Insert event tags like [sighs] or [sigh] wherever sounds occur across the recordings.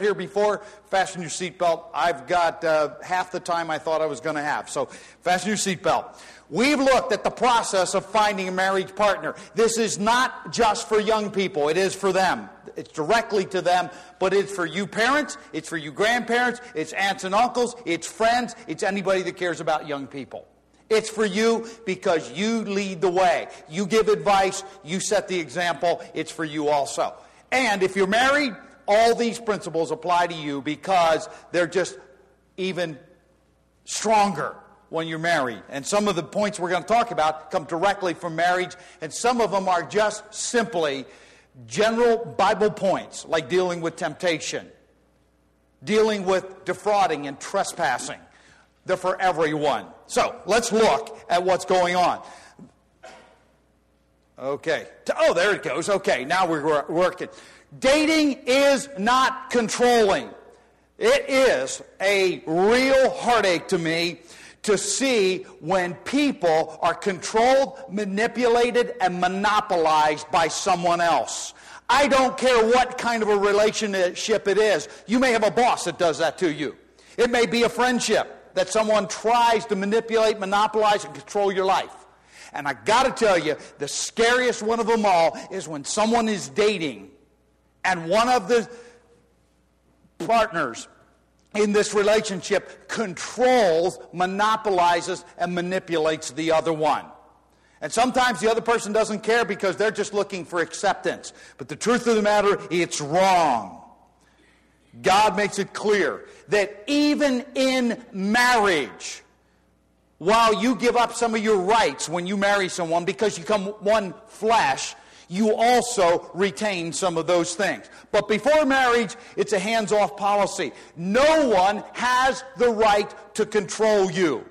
here before, fasten your seatbelt. I've got uh, half the time I thought I was going to have. So fasten your seatbelt. We've looked at the process of finding a marriage partner. This is not just for young people, it is for them. It's directly to them, but it's for you parents, it's for you grandparents, it's aunts and uncles, it's friends, it's anybody that cares about young people. It's for you because you lead the way. You give advice, you set the example, it's for you also. And if you're married, all these principles apply to you because they're just even stronger when you're married. And some of the points we're going to talk about come directly from marriage, and some of them are just simply general Bible points, like dealing with temptation, dealing with defrauding and trespassing. They're for everyone. So let's look at what's going on. Okay. Oh, there it goes. Okay, now we're working. Dating is not controlling. It is a real heartache to me to see when people are controlled, manipulated, and monopolized by someone else. I don't care what kind of a relationship it is. You may have a boss that does that to you. It may be a friendship that someone tries to manipulate, monopolize, and control your life. And I got to tell you, the scariest one of them all is when someone is dating and one of the partners in this relationship controls, monopolizes, and manipulates the other one. And sometimes the other person doesn't care because they're just looking for acceptance. But the truth of the matter, it's wrong. God makes it clear that even in marriage, while you give up some of your rights when you marry someone because you become one flesh, you also retain some of those things. But before marriage, it's a hands off policy. No one has the right to control you.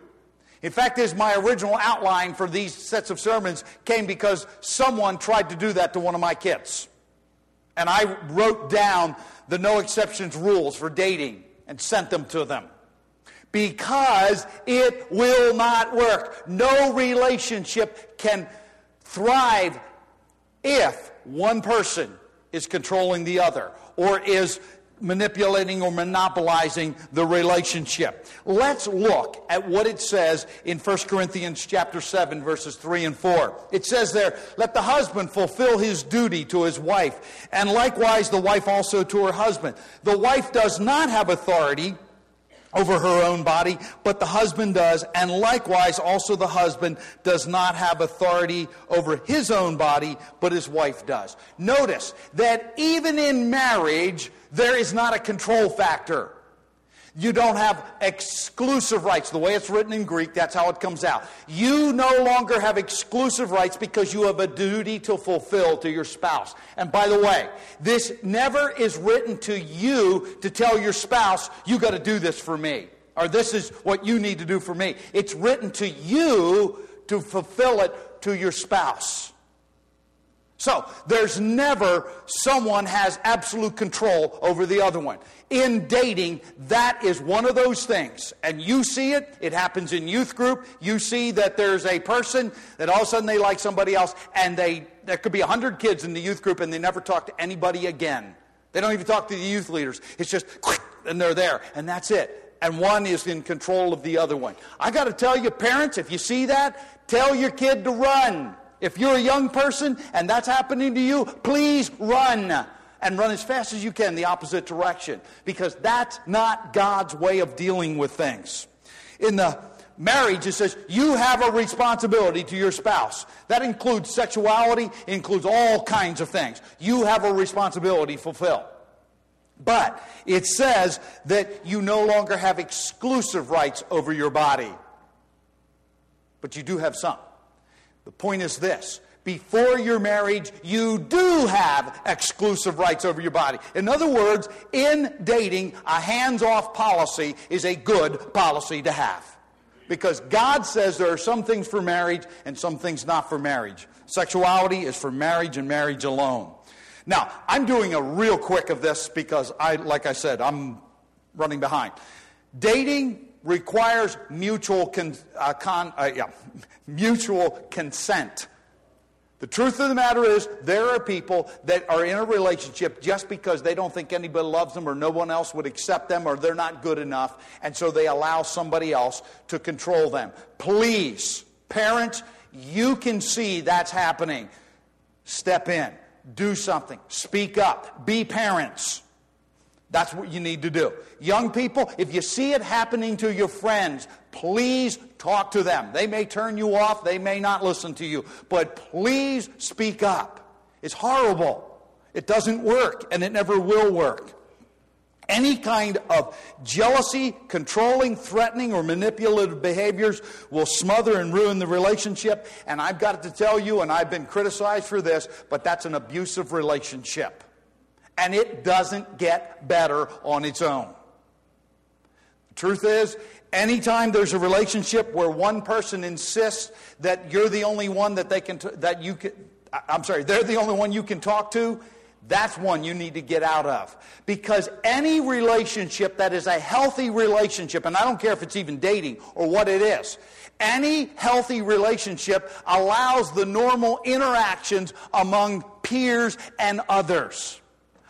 In fact, as my original outline for these sets of sermons came because someone tried to do that to one of my kids. And I wrote down the no exceptions rules for dating and sent them to them. Because it will not work. No relationship can thrive if one person is controlling the other or is manipulating or monopolizing the relationship. Let's look at what it says in 1 Corinthians chapter 7 verses 3 and 4. It says there, let the husband fulfill his duty to his wife and likewise the wife also to her husband. The wife does not have authority over her own body, but the husband does, and likewise also the husband does not have authority over his own body, but his wife does. Notice that even in marriage, there is not a control factor. You don't have exclusive rights. The way it's written in Greek, that's how it comes out. You no longer have exclusive rights because you have a duty to fulfill to your spouse. And by the way, this never is written to you to tell your spouse, you got to do this for me, or this is what you need to do for me. It's written to you to fulfill it to your spouse. So, there's never someone has absolute control over the other one. In dating, that is one of those things. And you see it, it happens in youth group. You see that there's a person that all of a sudden they like somebody else, and they there could be 100 kids in the youth group and they never talk to anybody again. They don't even talk to the youth leaders. It's just, and they're there, and that's it. And one is in control of the other one. I got to tell you, parents, if you see that, tell your kid to run. If you're a young person and that's happening to you, please run and run as fast as you can the opposite direction because that's not God's way of dealing with things. In the marriage, it says you have a responsibility to your spouse. That includes sexuality, includes all kinds of things. You have a responsibility to fulfill. But it says that you no longer have exclusive rights over your body. But you do have some. The point is this before your marriage, you do have exclusive rights over your body. In other words, in dating, a hands off policy is a good policy to have. Because God says there are some things for marriage and some things not for marriage. Sexuality is for marriage and marriage alone. Now, I'm doing a real quick of this because I, like I said, I'm running behind. Dating requires mutual, con, uh, con, uh, yeah, mutual consent. The truth of the matter is, there are people that are in a relationship just because they don't think anybody loves them or no one else would accept them or they're not good enough, and so they allow somebody else to control them. Please, parents, you can see that's happening. Step in, do something, speak up, be parents. That's what you need to do. Young people, if you see it happening to your friends, please talk to them. They may turn you off, they may not listen to you, but please speak up. It's horrible. It doesn't work, and it never will work. Any kind of jealousy, controlling, threatening, or manipulative behaviors will smother and ruin the relationship. And I've got to tell you, and I've been criticized for this, but that's an abusive relationship and it doesn't get better on its own. The truth is, anytime there's a relationship where one person insists that you're the only one that they can t- that you can I'm sorry, they're the only one you can talk to, that's one you need to get out of. Because any relationship that is a healthy relationship, and I don't care if it's even dating or what it is, any healthy relationship allows the normal interactions among peers and others.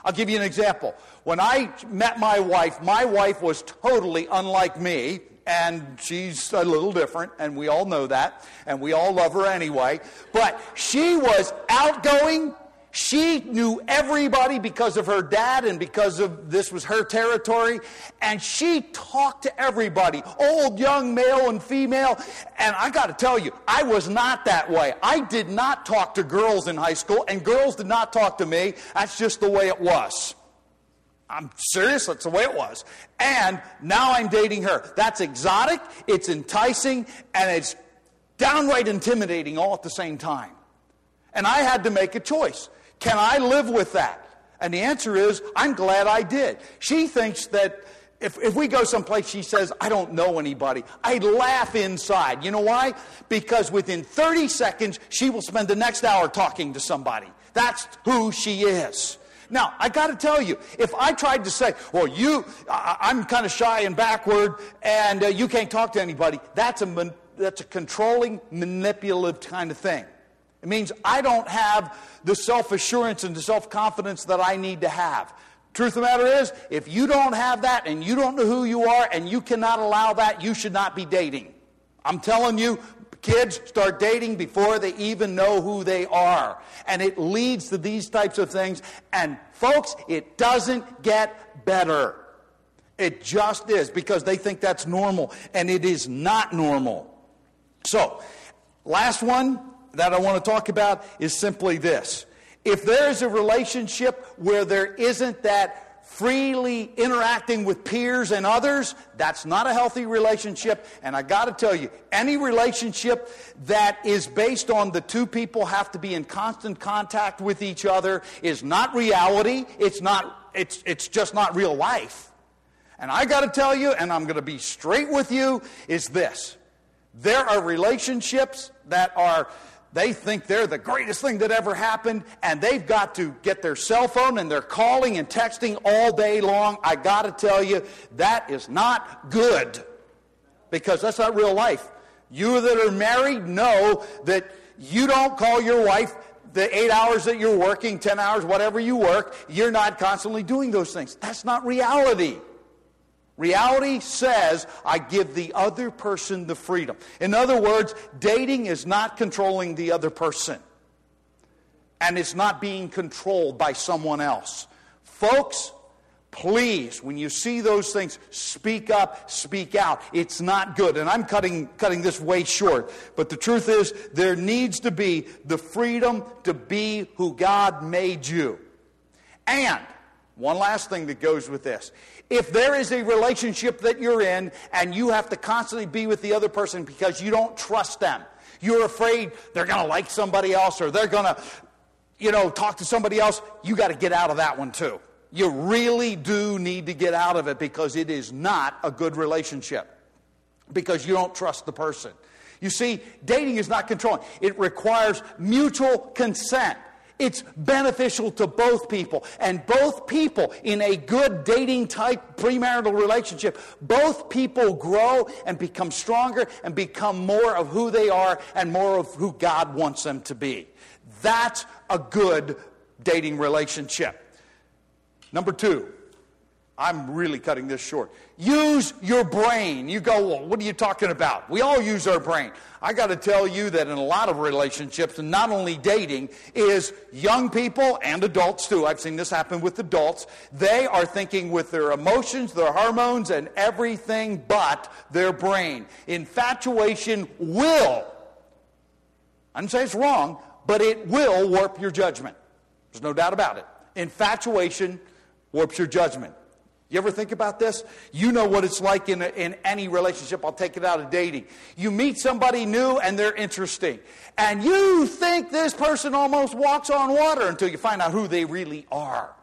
I'll give you an example. When I met my wife, my wife was totally unlike me, and she's a little different, and we all know that, and we all love her anyway. But she was outgoing. She knew everybody because of her dad and because of this was her territory. And she talked to everybody, old, young, male, and female. And I got to tell you, I was not that way. I did not talk to girls in high school, and girls did not talk to me. That's just the way it was. I'm serious, that's the way it was. And now I'm dating her. That's exotic, it's enticing, and it's downright intimidating all at the same time. And I had to make a choice. Can I live with that? And the answer is, I'm glad I did. She thinks that if, if we go someplace, she says, I don't know anybody. I laugh inside. You know why? Because within 30 seconds, she will spend the next hour talking to somebody. That's who she is. Now, I got to tell you, if I tried to say, well, you, I, am kind of shy and backward, and uh, you can't talk to anybody, that's a, that's a controlling, manipulative kind of thing. It means I don't have the self assurance and the self confidence that I need to have. Truth of the matter is, if you don't have that and you don't know who you are and you cannot allow that, you should not be dating. I'm telling you, kids start dating before they even know who they are. And it leads to these types of things. And folks, it doesn't get better. It just is because they think that's normal. And it is not normal. So, last one that I want to talk about is simply this. If there is a relationship where there isn't that freely interacting with peers and others, that's not a healthy relationship. And I got to tell you, any relationship that is based on the two people have to be in constant contact with each other is not reality. It's not it's it's just not real life. And I got to tell you, and I'm going to be straight with you, is this. There are relationships that are they think they're the greatest thing that ever happened, and they've got to get their cell phone and they're calling and texting all day long. I got to tell you, that is not good because that's not real life. You that are married know that you don't call your wife the eight hours that you're working, 10 hours, whatever you work, you're not constantly doing those things. That's not reality. Reality says, I give the other person the freedom. In other words, dating is not controlling the other person, and it's not being controlled by someone else. Folks, please, when you see those things, speak up, speak out. It's not good. And I'm cutting, cutting this way short. But the truth is, there needs to be the freedom to be who God made you. And one last thing that goes with this. If there is a relationship that you're in and you have to constantly be with the other person because you don't trust them, you're afraid they're going to like somebody else or they're going to, you know, talk to somebody else, you got to get out of that one too. You really do need to get out of it because it is not a good relationship because you don't trust the person. You see, dating is not controlling. It requires mutual consent. It's beneficial to both people. And both people, in a good dating type premarital relationship, both people grow and become stronger and become more of who they are and more of who God wants them to be. That's a good dating relationship. Number two, I'm really cutting this short. Use your brain. You go, well, what are you talking about? We all use our brain. I got to tell you that in a lot of relationships, and not only dating, is young people and adults too. I've seen this happen with adults. They are thinking with their emotions, their hormones, and everything but their brain. Infatuation will, I didn't say it's wrong, but it will warp your judgment. There's no doubt about it. Infatuation warps your judgment. You ever think about this? You know what it's like in, a, in any relationship. I'll take it out of dating. You meet somebody new and they're interesting. And you think this person almost walks on water until you find out who they really are.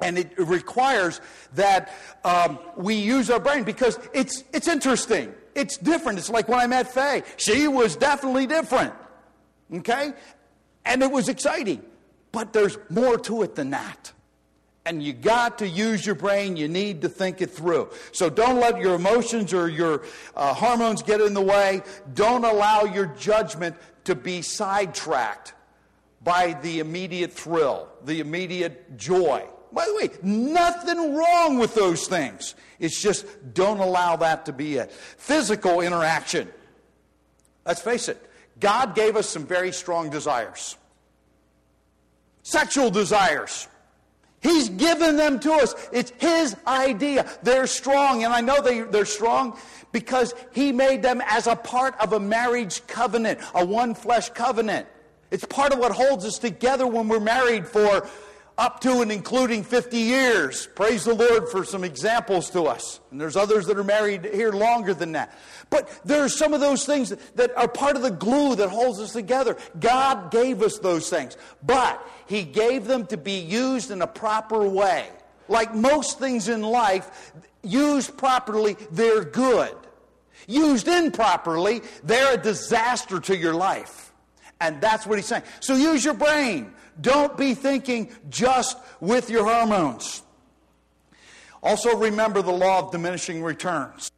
And it requires that um, we use our brain because it's, it's interesting. It's different. It's like when I met Faye. She was definitely different. Okay? And it was exciting. But there's more to it than that and you got to use your brain. You need to think it through. So don't let your emotions or your uh, hormones get in the way. Don't allow your judgment to be sidetracked by the immediate thrill, the immediate joy. By the way, nothing wrong with those things. It's just don't allow that to be it. Physical interaction. Let's face it, God gave us some very strong desires. Sexual desires. He's given them to us. It's His idea. They're strong, and I know they, they're strong because He made them as a part of a marriage covenant, a one flesh covenant. It's part of what holds us together when we're married for up to and including 50 years. Praise the Lord for some examples to us. And there's others that are married here longer than that. But there are some of those things that are part of the glue that holds us together. God gave us those things, but He gave them to be used in a proper way. Like most things in life, used properly, they're good. Used improperly, they're a disaster to your life. And that's what he's saying. So use your brain. Don't be thinking just with your hormones. Also, remember the law of diminishing returns.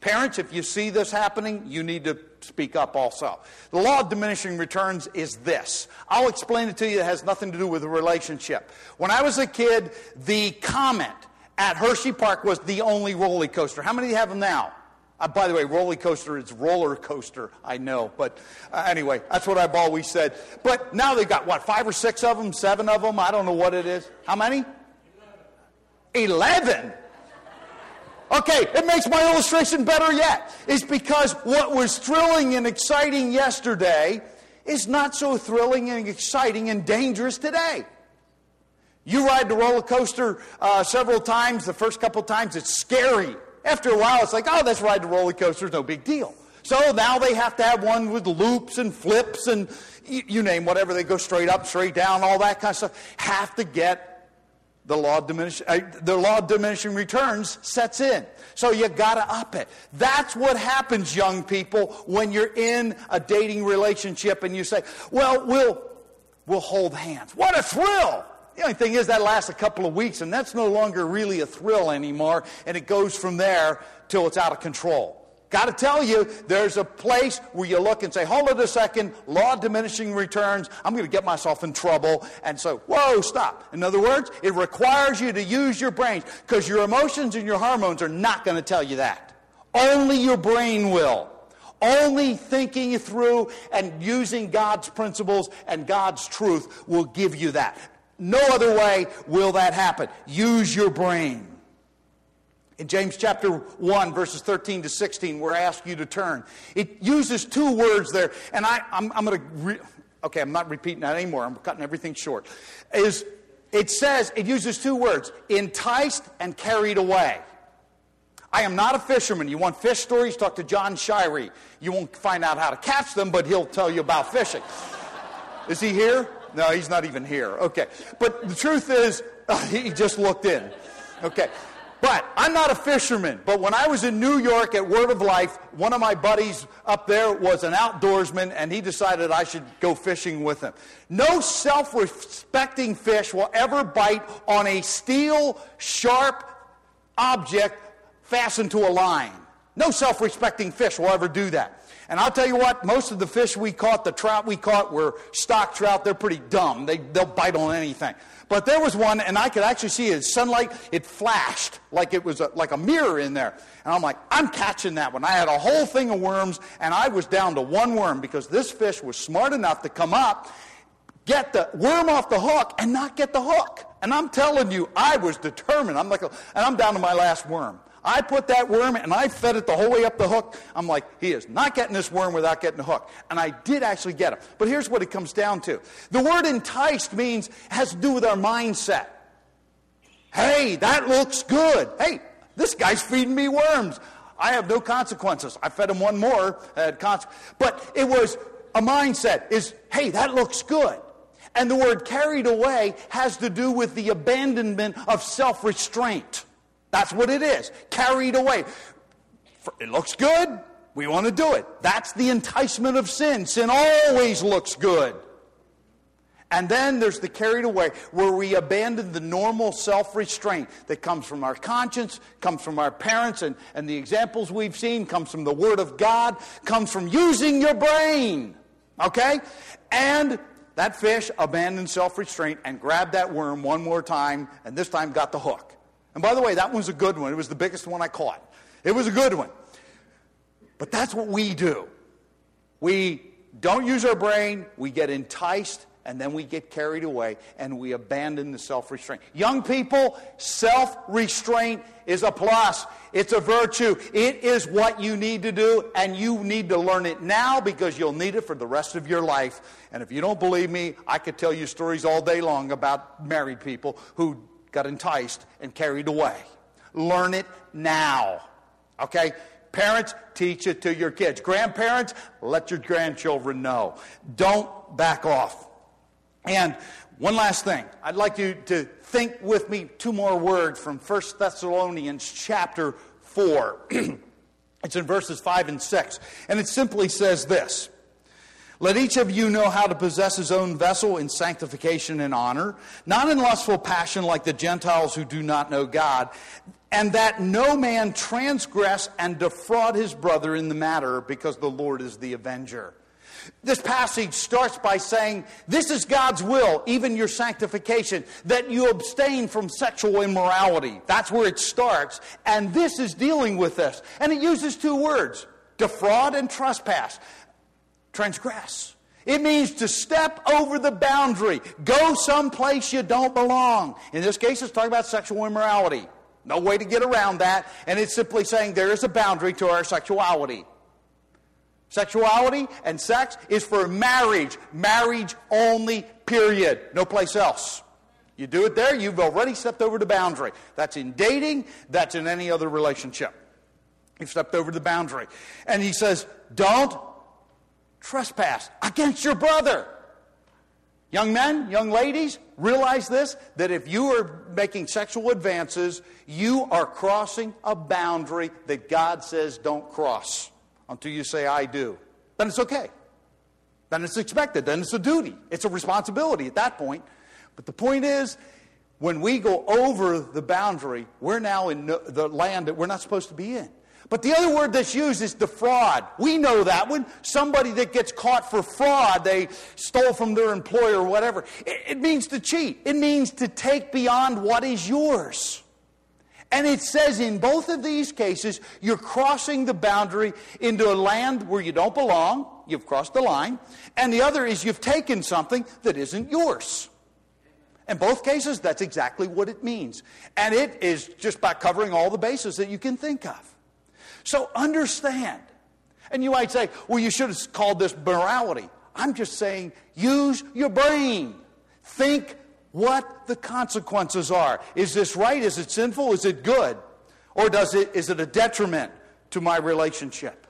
Parents, if you see this happening, you need to speak up also. The law of diminishing returns is this. I'll explain it to you. It has nothing to do with a relationship. When I was a kid, the Comet at Hershey Park was the only roller coaster. How many have them now? Uh, by the way, roller coaster is roller coaster, I know. But uh, anyway, that's what I've always said. But now they've got, what, five or six of them, seven of them? I don't know what it is. How many? Eleven. Okay, it makes my illustration better yet. It's because what was thrilling and exciting yesterday is not so thrilling and exciting and dangerous today. You ride the roller coaster uh, several times, the first couple times, it's scary. After a while, it's like, oh, let's ride the roller coaster, no big deal. So now they have to have one with loops and flips and you, you name whatever. They go straight up, straight down, all that kind of stuff. Have to get the law of diminishing, uh, the law of diminishing returns sets in. So you got to up it. That's what happens, young people, when you're in a dating relationship and you say, "Well, we'll we'll hold hands." What a thrill! The only thing is that lasts a couple of weeks, and that's no longer really a thrill anymore, and it goes from there till it's out of control. Got to tell you, there's a place where you look and say, hold it a second, law of diminishing returns, I'm going to get myself in trouble. And so, whoa, stop. In other words, it requires you to use your brains because your emotions and your hormones are not going to tell you that. Only your brain will. Only thinking through and using God's principles and God's truth will give you that. No other way will that happen. Use your brain. In James chapter 1, verses 13 to 16, we're asked you to turn, it uses two words there, and I, I'm, I'm going to, re- okay, I'm not repeating that anymore. I'm cutting everything short. Is it says, it uses two words, enticed and carried away. I am not a fisherman. You want fish stories? Talk to John Shirey. You won't find out how to catch them, but he'll tell you about fishing. Is he here? No, he's not even here. Okay. But the truth is, [laughs] he just looked in. Okay. But I'm not a fisherman. But when I was in New York at Word of Life, one of my buddies up there was an outdoorsman, and he decided I should go fishing with him. No self respecting fish will ever bite on a steel, sharp object fastened to a line. No self respecting fish will ever do that. And I'll tell you what, most of the fish we caught, the trout we caught, were stock trout. They're pretty dumb. They, they'll bite on anything. But there was one, and I could actually see it. Sunlight, it flashed like it was a, like a mirror in there. And I'm like, I'm catching that one. I had a whole thing of worms, and I was down to one worm because this fish was smart enough to come up, get the worm off the hook, and not get the hook. And I'm telling you, I was determined. I'm like, and I'm down to my last worm. I put that worm and I fed it the whole way up the hook. I'm like, he is not getting this worm without getting the hook. And I did actually get him. But here's what it comes down to the word enticed means, has to do with our mindset. Hey, that looks good. Hey, this guy's feeding me worms. I have no consequences. I fed him one more. Had but it was a mindset is, hey, that looks good. And the word carried away has to do with the abandonment of self restraint. That's what it is. Carried away. It looks good. We want to do it. That's the enticement of sin. Sin always looks good. And then there's the carried away, where we abandon the normal self restraint that comes from our conscience, comes from our parents, and, and the examples we've seen comes from the Word of God, comes from using your brain. Okay? And that fish abandoned self restraint and grabbed that worm one more time, and this time got the hook. And by the way, that one's a good one. It was the biggest one I caught. It was a good one. But that's what we do. We don't use our brain, we get enticed, and then we get carried away and we abandon the self restraint. Young people, self restraint is a plus, it's a virtue. It is what you need to do, and you need to learn it now because you'll need it for the rest of your life. And if you don't believe me, I could tell you stories all day long about married people who got enticed and carried away. Learn it now. Okay? Parents, teach it to your kids. Grandparents, let your grandchildren know. Don't back off. And one last thing. I'd like you to think with me two more words from 1 Thessalonians chapter 4. [clears throat] it's in verses 5 and 6. And it simply says this let each of you know how to possess his own vessel in sanctification and honor, not in lustful passion like the Gentiles who do not know God, and that no man transgress and defraud his brother in the matter, because the Lord is the avenger. This passage starts by saying, This is God's will, even your sanctification, that you abstain from sexual immorality. That's where it starts. And this is dealing with this. And it uses two words defraud and trespass transgress. It means to step over the boundary, go someplace you don't belong. In this case, it's talking about sexual immorality. No way to get around that, and it's simply saying there is a boundary to our sexuality. Sexuality and sex is for marriage, marriage only, period. No place else. You do it there, you've already stepped over the boundary. That's in dating, that's in any other relationship. You've stepped over the boundary. And he says, don't trespass against your brother. Young men, young ladies, realize this that if you are making sexual advances, you are crossing a boundary that God says don't cross until you say, I do. Then it's okay. Then it's expected. Then it's a duty. It's a responsibility at that point. But the point is, when we go over the boundary, we're now in the land that we're not supposed to be in. But the other word that's used is defraud. We know that one. Somebody that gets caught for fraud, they stole from their employer or whatever. It, it means to cheat, it means to take beyond what is yours. And it says in both of these cases, you're crossing the boundary into a land where you don't belong. You've crossed the line. And the other is you've taken something that isn't yours. In both cases, that's exactly what it means. And it is just by covering all the bases that you can think of. So understand. And you might say, well, you should have called this morality. I'm just saying, use your brain. Think what the consequences are. Is this right? Is it sinful? Is it good? Or does it, is it a detriment to my relationship?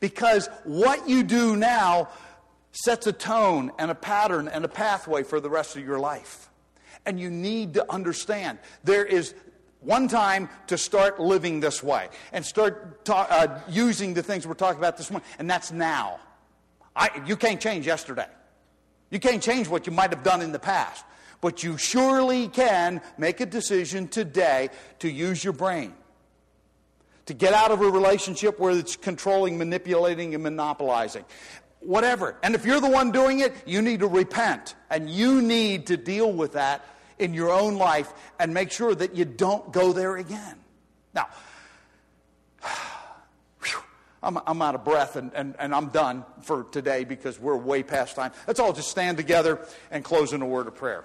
Because what you do now sets a tone and a pattern and a pathway for the rest of your life. And you need to understand there is one time to start living this way and start ta- uh, using the things we're talking about this morning, and that's now. I, you can't change yesterday. You can't change what you might have done in the past, but you surely can make a decision today to use your brain, to get out of a relationship where it's controlling, manipulating, and monopolizing. Whatever. And if you're the one doing it, you need to repent. And you need to deal with that in your own life and make sure that you don't go there again. Now, [sighs] I'm, I'm out of breath and, and, and I'm done for today because we're way past time. Let's all just stand together and close in a word of prayer.